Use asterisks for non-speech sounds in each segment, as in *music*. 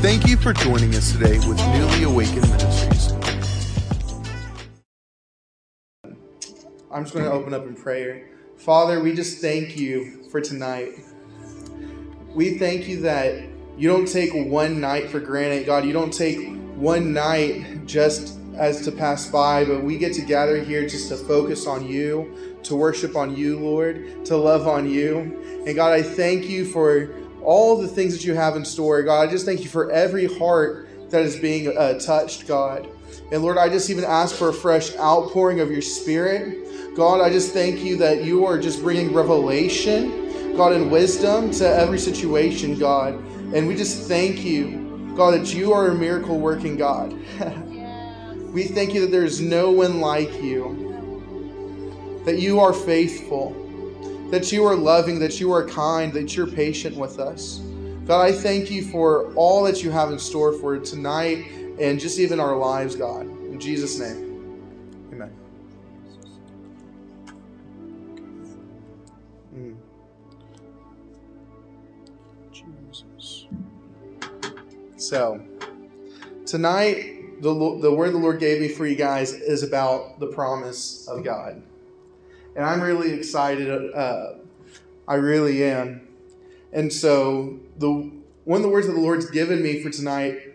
Thank you for joining us today with Newly Awakened Ministries. I'm just going to open up in prayer. Father, we just thank you for tonight. We thank you that you don't take one night for granted, God. You don't take one night just as to pass by, but we get to gather here just to focus on you, to worship on you, Lord, to love on you. And God, I thank you for all the things that you have in store. God, I just thank you for every heart that is being uh, touched, God. And Lord, I just even ask for a fresh outpouring of your spirit. God, I just thank you that you are just bringing revelation, God, and wisdom to every situation, God. And we just thank you, God, that you are a miracle working God. *laughs* we thank you that there is no one like you, that you are faithful that you are loving, that you are kind, that you're patient with us. God, I thank you for all that you have in store for tonight and just even our lives, God. In Jesus' name, amen. Mm. Jesus. So, tonight, the, the word the Lord gave me for you guys is about the promise of God and I'm really excited. Uh, I really am. And so the one of the words that the Lord's given me for tonight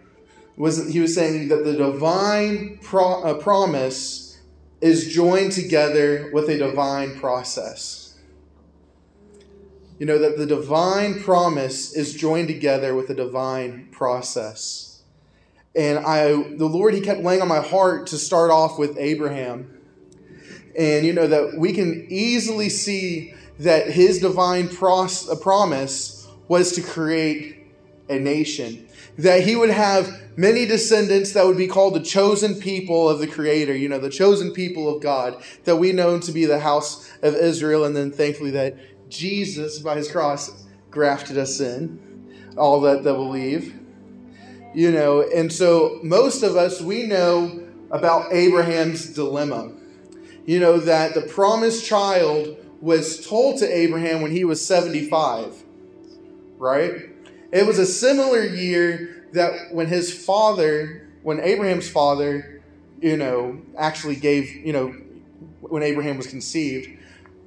was he was saying that the divine pro, uh, promise is joined together with a divine process. You know that the divine promise is joined together with a divine process. And I the Lord he kept laying on my heart to start off with Abraham and you know that we can easily see that his divine pros- uh, promise was to create a nation. That he would have many descendants that would be called the chosen people of the creator you know the chosen people of god that we know to be the house of israel. And then thankfully that jesus by his cross grafted us in all that that believe you know. And so most of us we know about abraham's dilemma you know, that the promised child was told to Abraham when he was 75, right? It was a similar year that when his father, when Abraham's father, you know, actually gave, you know, when Abraham was conceived,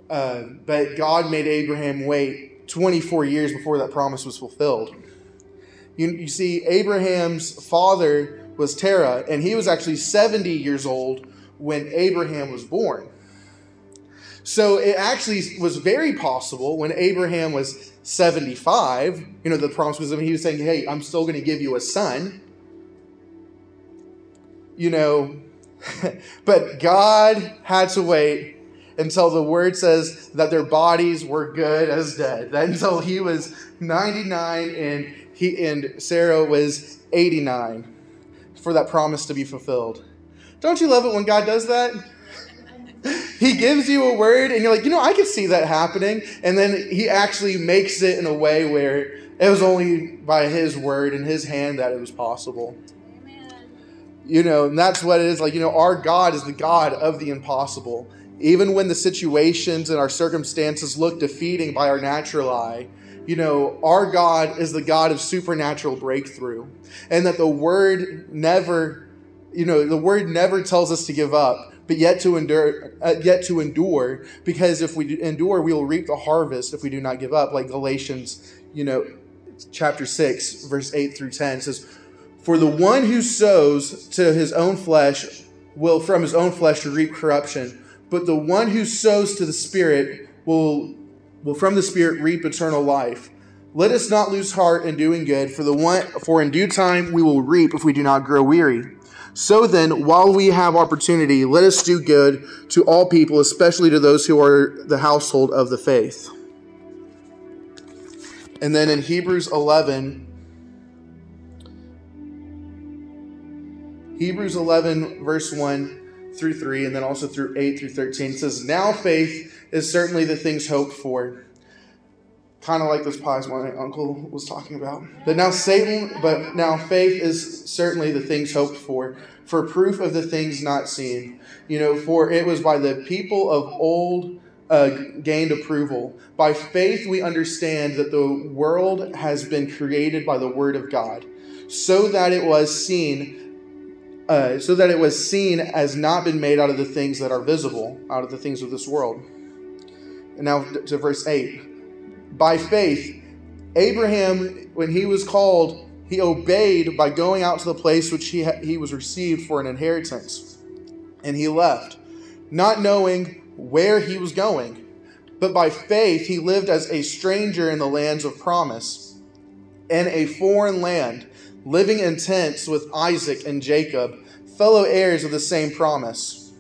uh, but God made Abraham wait 24 years before that promise was fulfilled. You, you see, Abraham's father was Terah, and he was actually 70 years old when Abraham was born. So it actually was very possible when Abraham was 75, you know, the promise was, I mean, he was saying, hey, I'm still going to give you a son. You know, *laughs* but God had to wait until the word says that their bodies were good as dead. *laughs* Until he was 99 and he and Sarah was 89 for that promise to be fulfilled. Don't you love it when God does that? he gives you a word and you're like, you know, I can see that happening. And then he actually makes it in a way where it was only by his word and his hand that it was possible. Amen. You know, and that's what it is. Like, you know, our God is the God of the impossible. Even when the situations and our circumstances look defeating by our natural eye, you know, our God is the God of supernatural breakthrough. And that the word never you know, the word never tells us to give up, but yet to endure, uh, yet to endure, because if we endure, we will reap the harvest if we do not give up. Like Galatians, you know, chapter six, verse eight through ten says, "For the one who sows to his own flesh will from his own flesh reap corruption, but the one who sows to the Spirit will will from the Spirit reap eternal life." Let us not lose heart in doing good, for the one for in due time we will reap if we do not grow weary. So then, while we have opportunity, let us do good to all people, especially to those who are the household of the faith. And then in Hebrews 11, Hebrews 11, verse 1 through 3, and then also through 8 through 13, says, Now faith is certainly the things hoped for kind of like those pies my uncle was talking about. But now Satan, but now faith is certainly the things hoped for, for proof of the things not seen. You know, for it was by the people of old, uh, gained approval. By faith, we understand that the world has been created by the word of God, so that it was seen. Uh, so that it was seen as not been made out of the things that are visible, out of the things of this world. And now to verse 8. By faith, Abraham, when he was called, he obeyed by going out to the place which he, ha- he was received for an inheritance. And he left, not knowing where he was going. But by faith, he lived as a stranger in the lands of promise, in a foreign land, living in tents with Isaac and Jacob, fellow heirs of the same promise.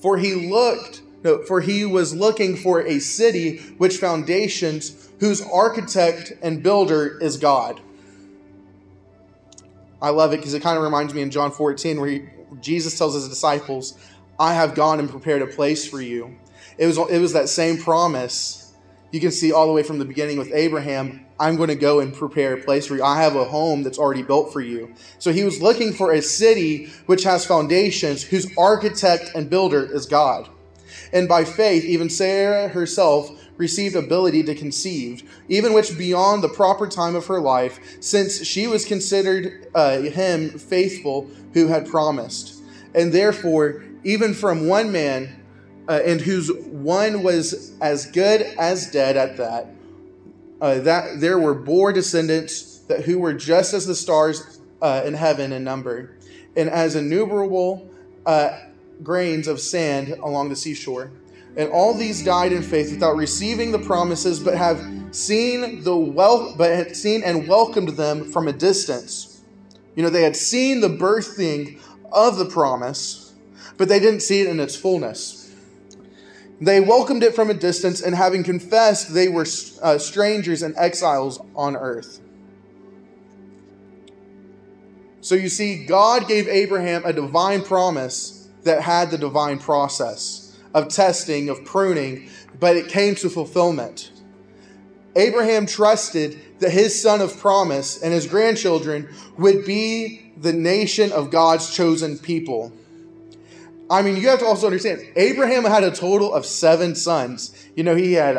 For he looked, no, for he was looking for a city which foundations, whose architect and builder is God. I love it because it kind of reminds me in John 14 where he, Jesus tells his disciples, I have gone and prepared a place for you. It was, it was that same promise. You can see all the way from the beginning with Abraham, I'm going to go and prepare a place for you. I have a home that's already built for you. So he was looking for a city which has foundations, whose architect and builder is God. And by faith, even Sarah herself received ability to conceive, even which beyond the proper time of her life, since she was considered uh, him faithful who had promised. And therefore, even from one man, uh, and whose one was as good as dead at that, uh, that there were bore descendants that who were just as the stars uh, in heaven in number, and as innumerable uh, grains of sand along the seashore. And all these died in faith without receiving the promises, but have seen the well, but had seen and welcomed them from a distance. You know, they had seen the birthing of the promise, but they didn't see it in its fullness. They welcomed it from a distance, and having confessed, they were uh, strangers and exiles on earth. So you see, God gave Abraham a divine promise that had the divine process of testing, of pruning, but it came to fulfillment. Abraham trusted that his son of promise and his grandchildren would be the nation of God's chosen people. I mean, you have to also understand, Abraham had a total of seven sons. You know, he had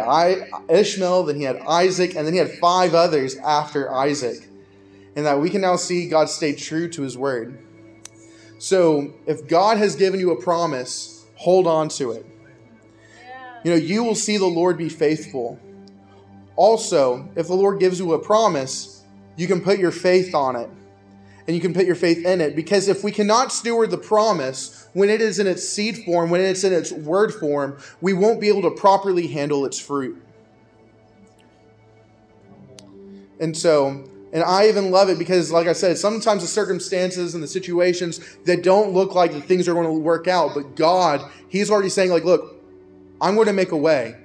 Ishmael, then he had Isaac, and then he had five others after Isaac. And that we can now see God stayed true to his word. So, if God has given you a promise, hold on to it. You know, you will see the Lord be faithful. Also, if the Lord gives you a promise, you can put your faith on it and you can put your faith in it. Because if we cannot steward the promise when it is in its seed form, when it's in its word form, we won't be able to properly handle its fruit. And so, and I even love it because, like I said, sometimes the circumstances and the situations that don't look like the things are going to work out, but God, He's already saying, like, look, I'm going to make a way.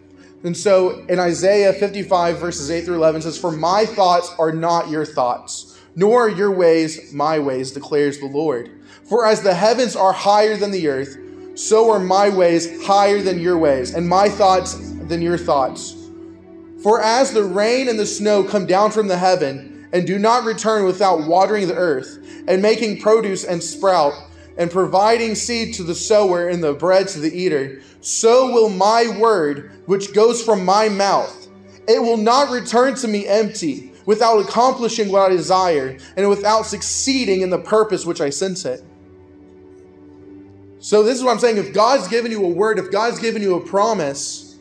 And so in Isaiah 55, verses 8 through 11 says, For my thoughts are not your thoughts, nor are your ways my ways, declares the Lord. For as the heavens are higher than the earth, so are my ways higher than your ways, and my thoughts than your thoughts. For as the rain and the snow come down from the heaven, and do not return without watering the earth, and making produce and sprout, and providing seed to the sower and the bread to the eater, so will my word, which goes from my mouth. It will not return to me empty, without accomplishing what I desire, and without succeeding in the purpose which I sent it. So, this is what I'm saying. If God's given you a word, if God's given you a promise,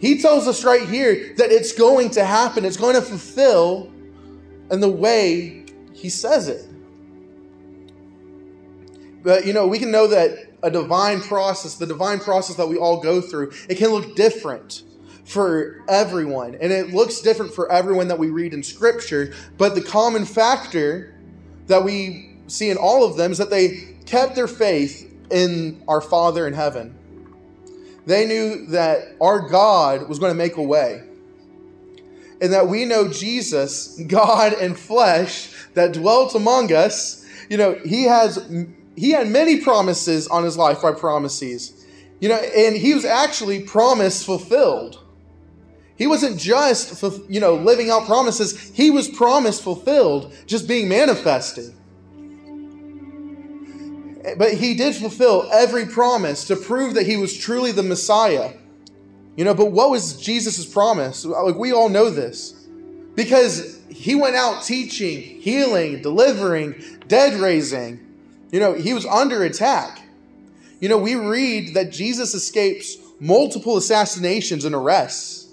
He tells us right here that it's going to happen, it's going to fulfill in the way He says it. But you know, we can know that a divine process, the divine process that we all go through, it can look different for everyone. And it looks different for everyone that we read in scripture. But the common factor that we see in all of them is that they kept their faith in our Father in heaven. They knew that our God was going to make a way. And that we know Jesus, God in flesh, that dwelt among us, you know, he has he had many promises on his life by promises. You know, and he was actually promise fulfilled. He wasn't just, you know, living out promises. He was promise fulfilled, just being manifested. But he did fulfill every promise to prove that he was truly the Messiah. You know, but what was Jesus' promise? Like, we all know this. Because he went out teaching, healing, delivering, dead raising. You know, he was under attack. You know, we read that Jesus escapes multiple assassinations and arrests.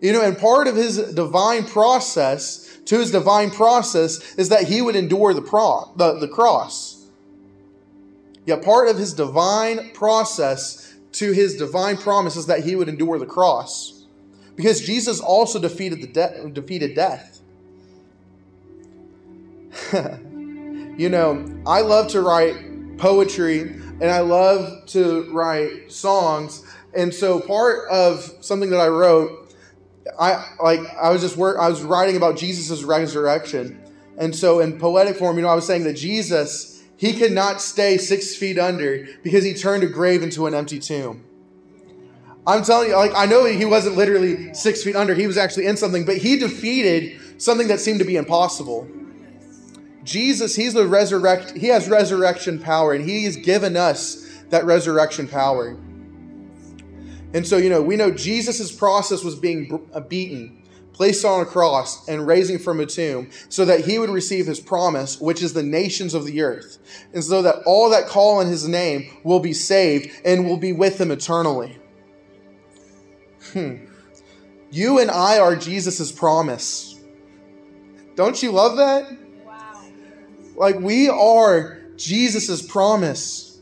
You know, and part of his divine process, to his divine process, is that he would endure the, pro- the, the cross. Yet part of his divine process to his divine promises that he would endure the cross. Because Jesus also defeated, the de- defeated death. *laughs* you know, I love to write poetry and I love to write songs. And so part of something that I wrote, I like I was just work I was writing about Jesus' resurrection. And so in poetic form, you know, I was saying that Jesus, he could not stay six feet under because he turned a grave into an empty tomb. I'm telling you, like I know he wasn't literally six feet under, he was actually in something, but he defeated something that seemed to be impossible. Jesus, he's the resurrect, he has resurrection power, and he has given us that resurrection power. And so, you know, we know Jesus' process was being uh, beaten, placed on a cross, and raising from a tomb so that he would receive his promise, which is the nations of the earth. And so that all that call on his name will be saved and will be with him eternally. Hmm. You and I are Jesus' promise. Don't you love that? Like we are Jesus' promise.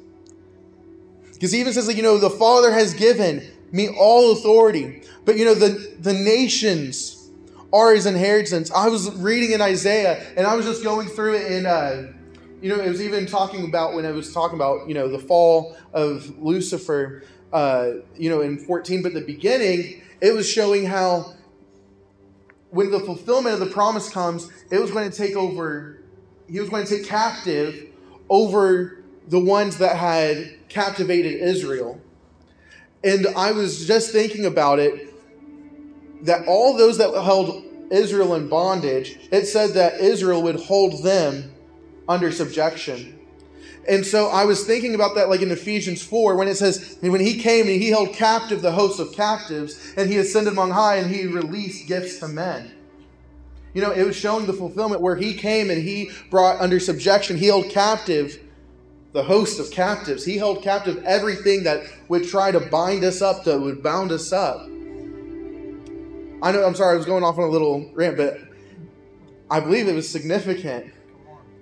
Because he even says, like, you know, the Father has given me all authority. But you know, the, the nations are his inheritance. I was reading in Isaiah and I was just going through it and uh, you know, it was even talking about when it was talking about, you know, the fall of Lucifer, uh, you know, in 14, but the beginning, it was showing how when the fulfillment of the promise comes, it was going to take over he was going to take captive over the ones that had captivated Israel. And I was just thinking about it that all those that held Israel in bondage, it said that Israel would hold them under subjection. And so I was thinking about that like in Ephesians 4 when it says, when he came and he held captive the hosts of captives and he ascended on high and he released gifts to men. You know, it was showing the fulfillment where he came and he brought under subjection, he held captive the host of captives. He held captive everything that would try to bind us up, that would bound us up. I know, I'm sorry, I was going off on a little rant, but I believe it was significant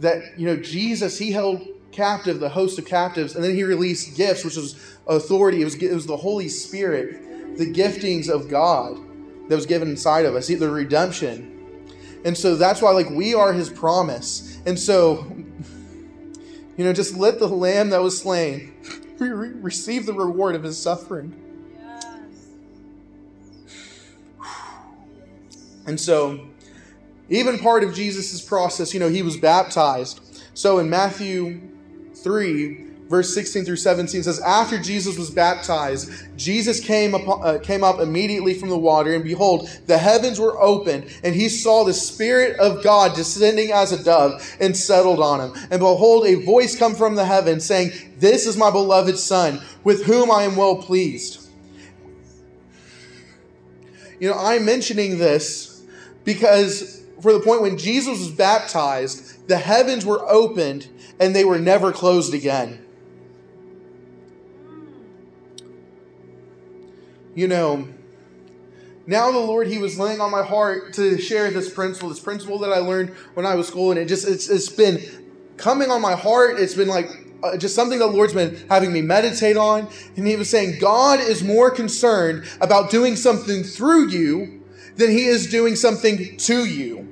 that, you know, Jesus, he held captive the host of captives, and then he released gifts, which was authority. It was, it was the Holy Spirit, the giftings of God that was given inside of us, the redemption. And so that's why, like, we are his promise. And so, you know, just let the lamb that was slain *laughs* re- receive the reward of his suffering. And so, even part of Jesus' process, you know, he was baptized. So in Matthew 3, verse 16 through 17 says, After Jesus was baptized, Jesus came up, uh, came up immediately from the water, and behold, the heavens were opened, and he saw the Spirit of God descending as a dove and settled on him. And behold, a voice come from the heavens saying, This is my beloved Son, with whom I am well pleased. You know, I'm mentioning this because for the point when Jesus was baptized, the heavens were opened and they were never closed again. you know, now the Lord, He was laying on my heart to share this principle, this principle that I learned when I was school, and it just it's, it's been coming on my heart. It's been like uh, just something the Lord's been having me meditate on, and He was saying God is more concerned about doing something through you than He is doing something to you,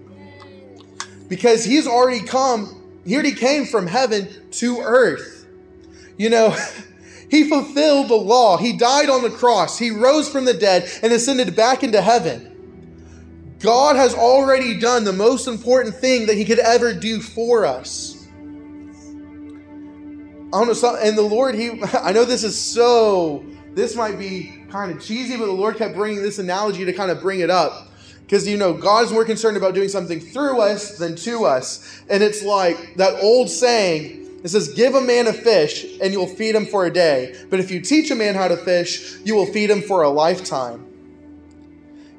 because He's already come. He already came from heaven to earth. You know. *laughs* He fulfilled the law. He died on the cross. He rose from the dead and ascended back into heaven. God has already done the most important thing that He could ever do for us. I don't know, and the Lord, He, *laughs* I know this is so, this might be kind of cheesy, but the Lord kept bringing this analogy to kind of bring it up. Because, you know, God's more concerned about doing something through us than to us. And it's like that old saying, It says, Give a man a fish, and you'll feed him for a day. But if you teach a man how to fish, you will feed him for a lifetime.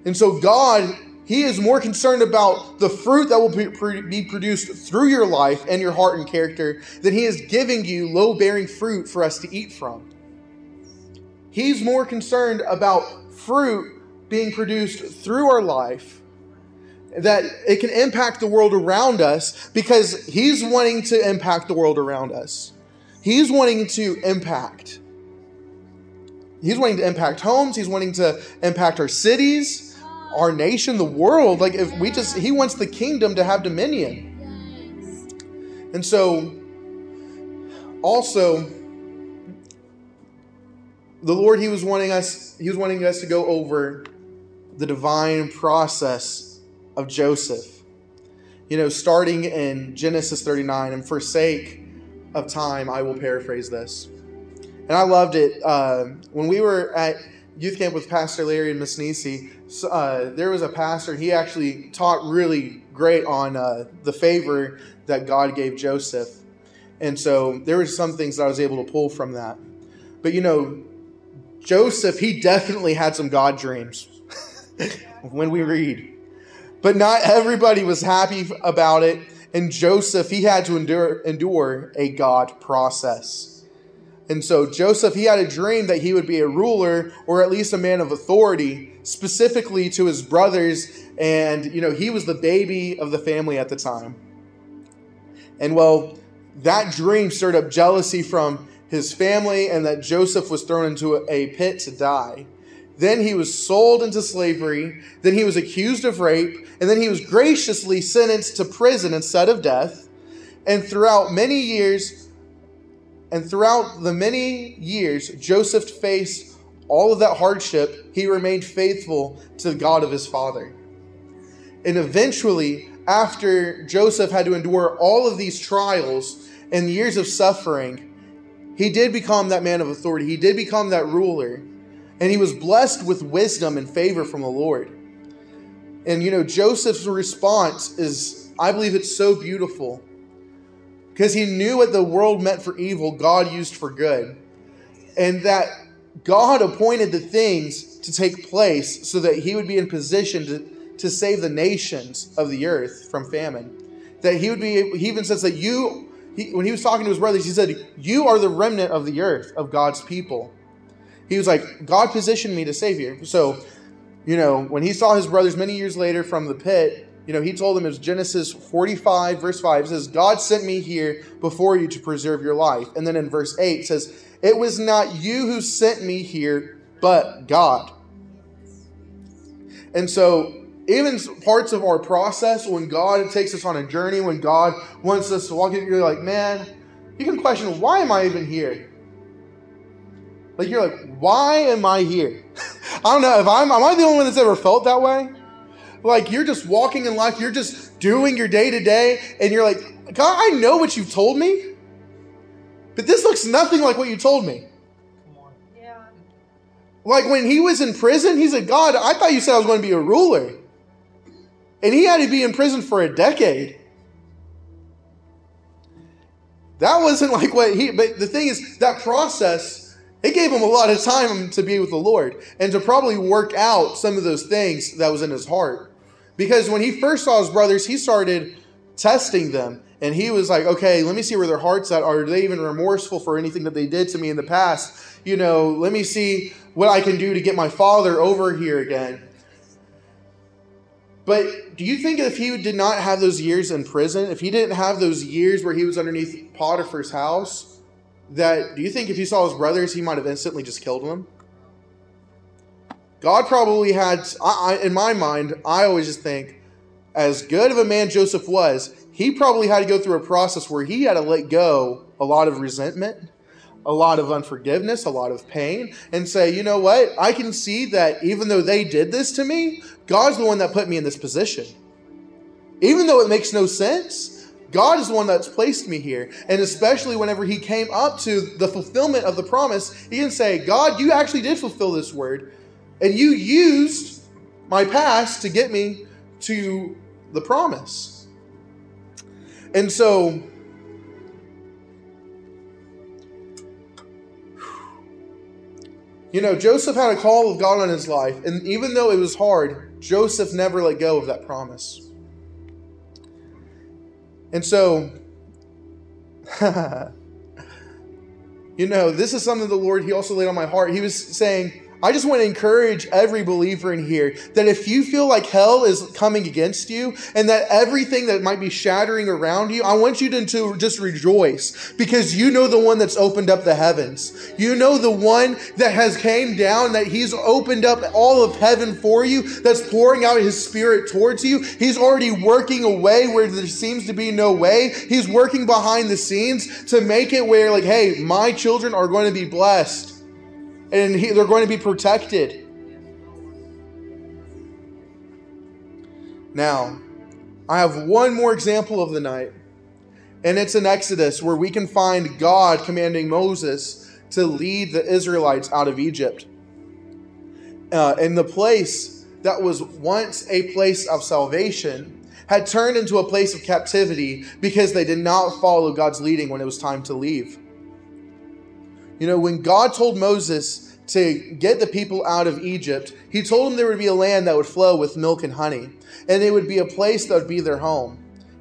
And so, God, He is more concerned about the fruit that will be produced through your life and your heart and character than He is giving you low bearing fruit for us to eat from. He's more concerned about fruit being produced through our life that it can impact the world around us because he's wanting to impact the world around us. He's wanting to impact. He's wanting to impact homes, he's wanting to impact our cities, our nation, the world. Like if we just he wants the kingdom to have dominion. And so also the Lord he was wanting us he was wanting us to go over the divine process of Joseph. You know, starting in Genesis 39, and for sake of time, I will paraphrase this. And I loved it. Uh, when we were at youth camp with Pastor Larry and Miss Nisi, uh, there was a pastor, he actually taught really great on uh, the favor that God gave Joseph. And so there were some things that I was able to pull from that. But you know, Joseph, he definitely had some God dreams *laughs* when we read. But not everybody was happy about it. And Joseph, he had to endure, endure a God process. And so Joseph, he had a dream that he would be a ruler or at least a man of authority, specifically to his brothers. And, you know, he was the baby of the family at the time. And well, that dream stirred up jealousy from his family and that Joseph was thrown into a pit to die. Then he was sold into slavery. Then he was accused of rape. And then he was graciously sentenced to prison instead of death. And throughout many years, and throughout the many years Joseph faced all of that hardship, he remained faithful to the God of his father. And eventually, after Joseph had to endure all of these trials and years of suffering, he did become that man of authority. He did become that ruler and he was blessed with wisdom and favor from the Lord. And you know, Joseph's response is, I believe it's so beautiful because he knew what the world meant for evil, God used for good. And that God appointed the things to take place so that he would be in position to, to save the nations of the earth from famine. That he would be, he even says that you, he, when he was talking to his brothers, he said, You are the remnant of the earth, of God's people. He was like, God positioned me to save you. So, you know, when he saw his brothers many years later from the pit, you know, he told them it was Genesis 45, verse 5. It says, God sent me here before you to preserve your life. And then in verse 8 it says, It was not you who sent me here, but God. And so, even parts of our process, when God takes us on a journey, when God wants us to walk in, you're like, man, you can question, why am I even here? Like you're like, why am I here? *laughs* I don't know if I'm am I the only one that's ever felt that way? Like you're just walking in life, you're just doing your day to day, and you're like, God, I know what you've told me, but this looks nothing like what you told me. Yeah. Like when he was in prison, he said, God, I thought you said I was going to be a ruler. And he had to be in prison for a decade. That wasn't *laughs* like what he, but the thing is, that process it gave him a lot of time to be with the Lord and to probably work out some of those things that was in his heart. Because when he first saw his brothers, he started testing them. And he was like, okay, let me see where their heart's at. Are they even remorseful for anything that they did to me in the past? You know, let me see what I can do to get my father over here again. But do you think if he did not have those years in prison, if he didn't have those years where he was underneath Potiphar's house, that do you think if he saw his brothers, he might have instantly just killed them? God probably had, I, I, in my mind, I always just think, as good of a man Joseph was, he probably had to go through a process where he had to let go a lot of resentment, a lot of unforgiveness, a lot of pain, and say, you know what? I can see that even though they did this to me, God's the one that put me in this position. Even though it makes no sense, God is the one that's placed me here. And especially whenever he came up to the fulfillment of the promise, he can say, God, you actually did fulfill this word. And you used my past to get me to the promise. And so You know, Joseph had a call of God on his life, and even though it was hard, Joseph never let go of that promise. And so, *laughs* you know, this is something the Lord, He also laid on my heart. He was saying, I just want to encourage every believer in here that if you feel like hell is coming against you and that everything that might be shattering around you, I want you to, to, just rejoice because you know the one that's opened up the heavens. You know the one that has came down, that he's opened up all of heaven for you, that's pouring out his spirit towards you. He's already working a way where there seems to be no way. He's working behind the scenes to make it where like, hey, my children are going to be blessed and he, they're going to be protected. Now, I have one more example of the night, and it's in Exodus where we can find God commanding Moses to lead the Israelites out of Egypt. Uh, and the place that was once a place of salvation had turned into a place of captivity because they did not follow God's leading when it was time to leave. You know, when God told Moses to get the people out of Egypt, he told them there would be a land that would flow with milk and honey, and it would be a place that would be their home.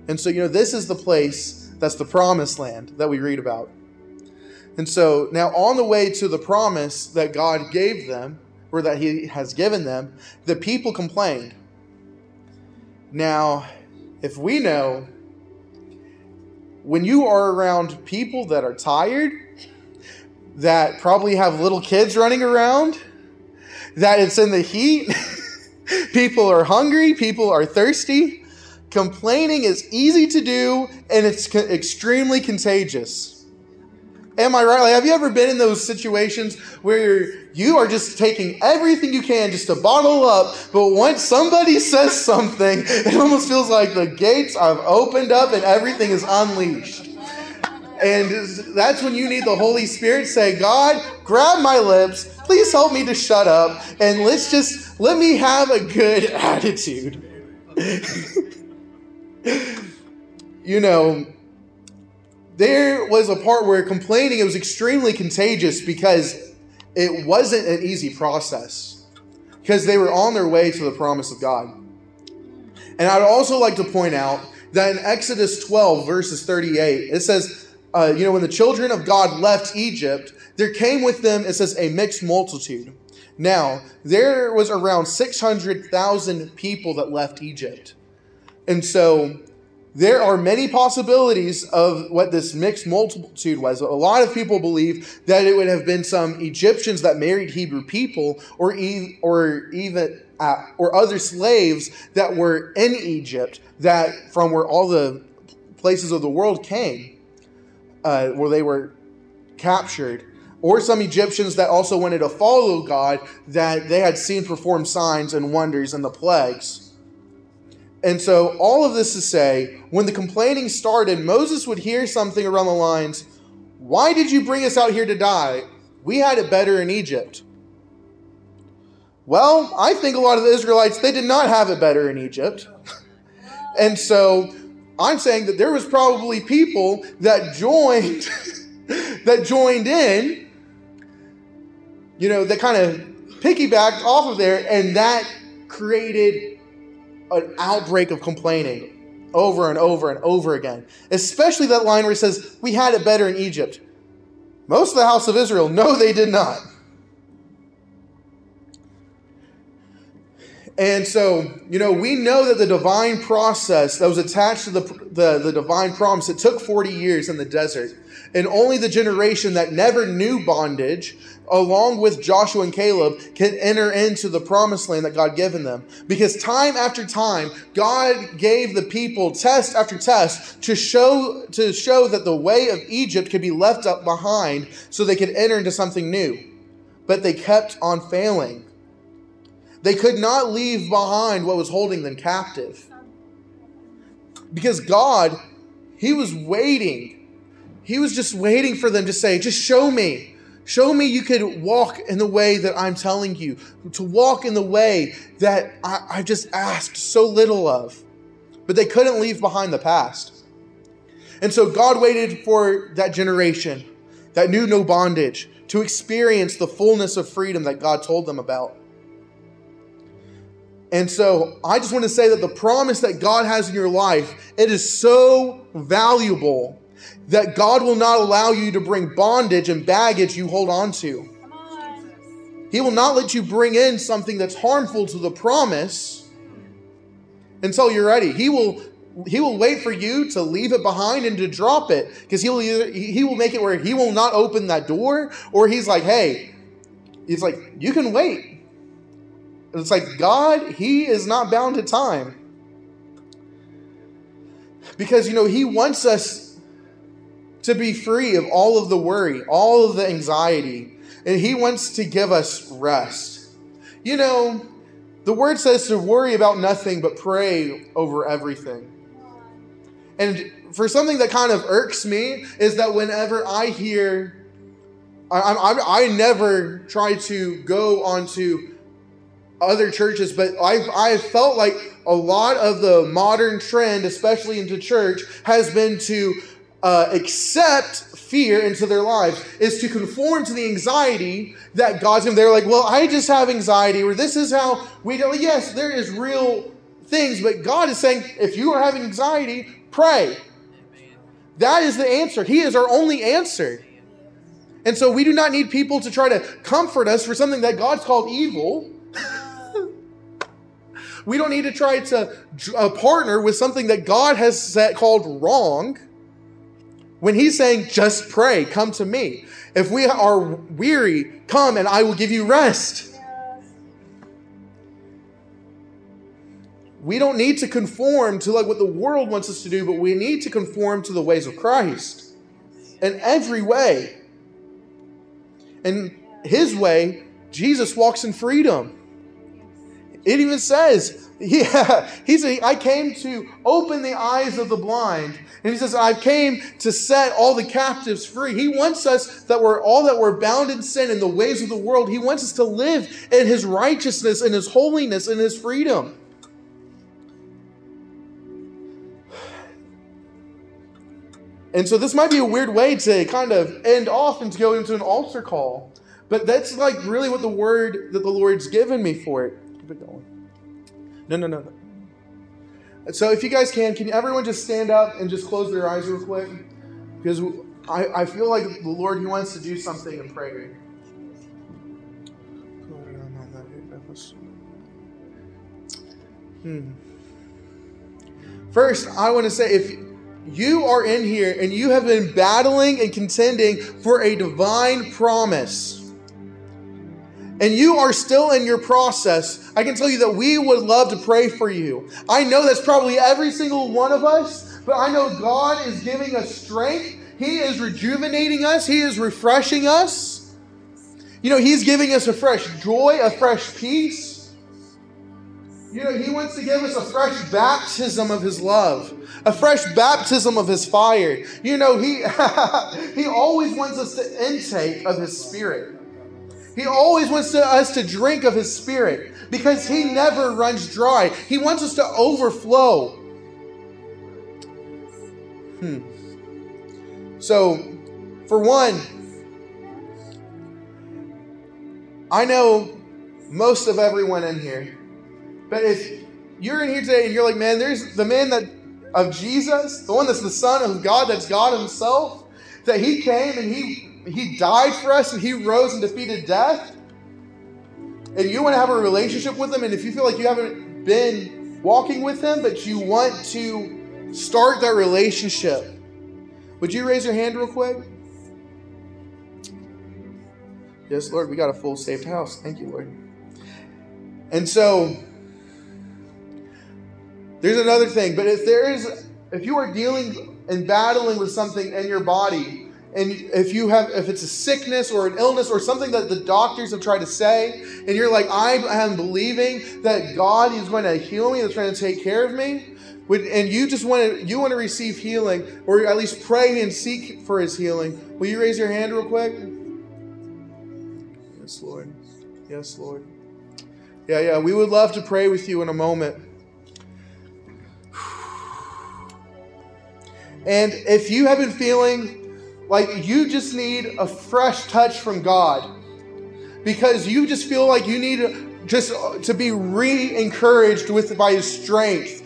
And so, you know, this is the place that's the promised land that we read about. And so, now on the way to the promise that God gave them, or that He has given them, the people complained. Now, if we know when you are around people that are tired, that probably have little kids running around, that it's in the heat, *laughs* people are hungry, people are thirsty. Complaining is easy to do and it's co- extremely contagious. Am I right? Like, have you ever been in those situations where you are just taking everything you can just to bottle up, but once somebody *laughs* says something, it almost feels like the gates have opened up and everything is unleashed. And that's when you need the Holy Spirit say, God, grab my lips. Please help me to shut up. And let's just, let me have a good *laughs* attitude. *laughs* you know, there was a part where complaining, it was extremely contagious because it wasn't an easy process. Because they were on their way to the promise of God. And I'd also like to point out that in Exodus 12, verses 38, it says, uh, you know, when the children of God left Egypt, there came with them, it says, a mixed multitude. Now, there was around 600,000 people that left Egypt. And so there are many possibilities of what this mixed multitude was. A lot of people believe that it would have been some Egyptians that married Hebrew people or, e- or even uh, or other slaves that were in Egypt that from where all the places of the world came uh, where they were captured, or some Egyptians that also wanted to follow God that they had seen perform signs and wonders and the plagues. And so, all of this to say, when the complaining started, Moses would hear something around the lines Why did you bring us out here to die? We had it better in Egypt. Well, I think a lot of the Israelites, they did not have it better in Egypt. *laughs* and so I'm saying that there was probably people that joined *laughs* that joined in, you know, that kind of piggybacked off of there, and that created an outbreak of complaining over and over and over again. Especially that line where it says, We had it better in Egypt. Most of the house of Israel, no, they did not. And so, you know, we know that the divine process that was attached to the, the, the, divine promise, it took 40 years in the desert. And only the generation that never knew bondage, along with Joshua and Caleb, can enter into the promised land that God given them. Because time after time, God gave the people test after test to show, to show that the way of Egypt could be left up behind so they could enter into something new. But they kept on failing. They could not leave behind what was holding them captive. Because God, He was waiting. He was just waiting for them to say, just show me. Show me you could walk in the way that I'm telling you, to walk in the way that I, I just asked so little of. But they couldn't leave behind the past. And so God waited for that generation that knew no bondage to experience the fullness of freedom that God told them about. And so I just want to say that the promise that God has in your life, it is so valuable that God will not allow you to bring bondage and baggage you hold on to. He will not let you bring in something that's harmful to the promise until you're ready. He will he will wait for you to leave it behind and to drop it because he will either he will make it where he will not open that door or he's like, "Hey, he's like, you can wait." It's like God, he is not bound to time. Because you know, he wants us to be free of all of the worry, all of the anxiety, and he wants to give us rest. You know, the word says to worry about nothing but pray over everything. And for something that kind of irks me is that whenever I hear, I, I, I never try to go onto other churches, but I've, I've felt like a lot of the modern trend, especially into church, has been to uh, accept fear into their lives is to conform to the anxiety that God's given. They're like, well, I just have anxiety, or this is how we do. Yes, there is real things, but God is saying, if you are having anxiety, pray. That is the answer. He is our only answer. And so we do not need people to try to comfort us for something that God's called evil. We don't need to try to uh, partner with something that God has set called wrong. When he's saying, just pray, come to me. If we are weary, come and I will give you rest. We don't need to conform to like what the world wants us to do, but we need to conform to the ways of Christ in every way. And his way, Jesus walks in freedom. It even says, *laughs* yeah, he said, I came to open the eyes of the blind. And he says, I came to set all the captives free. He wants us that we're all that we're bound in sin in the ways of the world. He wants us to live in his righteousness and his holiness and his freedom. And so this might be a weird way to kind of end off and to go into an altar call. But that's like really what the word that the Lord's given me for it. Keep it going. No, no, no, no. So if you guys can, can everyone just stand up and just close their eyes real quick? Because I, I feel like the Lord, He wants to do something in prayer. Hmm. First, I want to say if you are in here and you have been battling and contending for a divine promise, and you are still in your process, I can tell you that we would love to pray for you. I know that's probably every single one of us, but I know God is giving us strength. He is rejuvenating us, He is refreshing us. You know, He's giving us a fresh joy, a fresh peace. You know, He wants to give us a fresh baptism of His love, a fresh baptism of His fire. You know, He, *laughs* he always wants us to intake of His Spirit. He always wants to, us to drink of His Spirit because He never runs dry. He wants us to overflow. Hmm. So, for one, I know most of everyone in here, but if you're in here today and you're like, man, there's the man that of Jesus, the one that's the Son of God, that's God Himself, that He came and He he died for us and he rose and defeated death. And you want to have a relationship with him, and if you feel like you haven't been walking with him, but you want to start that relationship, would you raise your hand real quick? Yes, Lord, we got a full saved house. Thank you, Lord. And so there's another thing, but if there is if you are dealing and battling with something in your body and if you have if it's a sickness or an illness or something that the doctors have tried to say and you're like i am believing that god is going to heal me that's trying to take care of me and you just want to you want to receive healing or at least pray and seek for his healing will you raise your hand real quick? Yes lord. Yes lord. Yeah yeah we would love to pray with you in a moment. *sighs* And if you have been feeling like you just need a fresh touch from God because you just feel like you need just to be re-encouraged with by his strength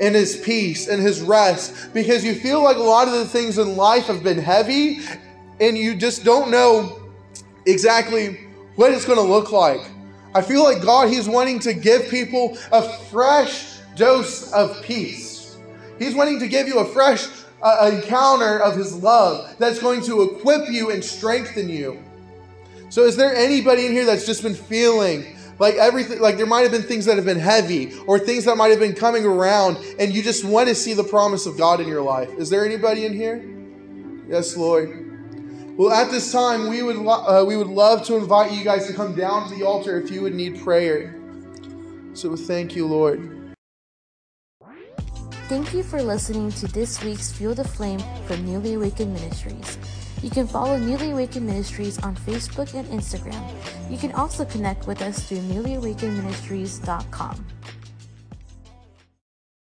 and his peace and his rest because you feel like a lot of the things in life have been heavy and you just don't know exactly what it's going to look like. I feel like God, He's wanting to give people a fresh dose of peace. He's wanting to give you a fresh uh, encounter of His love that's going to equip you and strengthen you. So, is there anybody in here that's just been feeling like everything, like there might have been things that have been heavy or things that might have been coming around, and you just want to see the promise of God in your life? Is there anybody in here? Yes, Lord. Well, at this time, we would lo- uh, we would love to invite you guys to come down to the altar if you would need prayer. So thank you, Lord. Thank you for listening to this week's Fuel the Flame from Newly Awakened Ministries. You can follow Newly Awakened Ministries on Facebook and Instagram. You can also connect with us through newlyawakenedministries.com.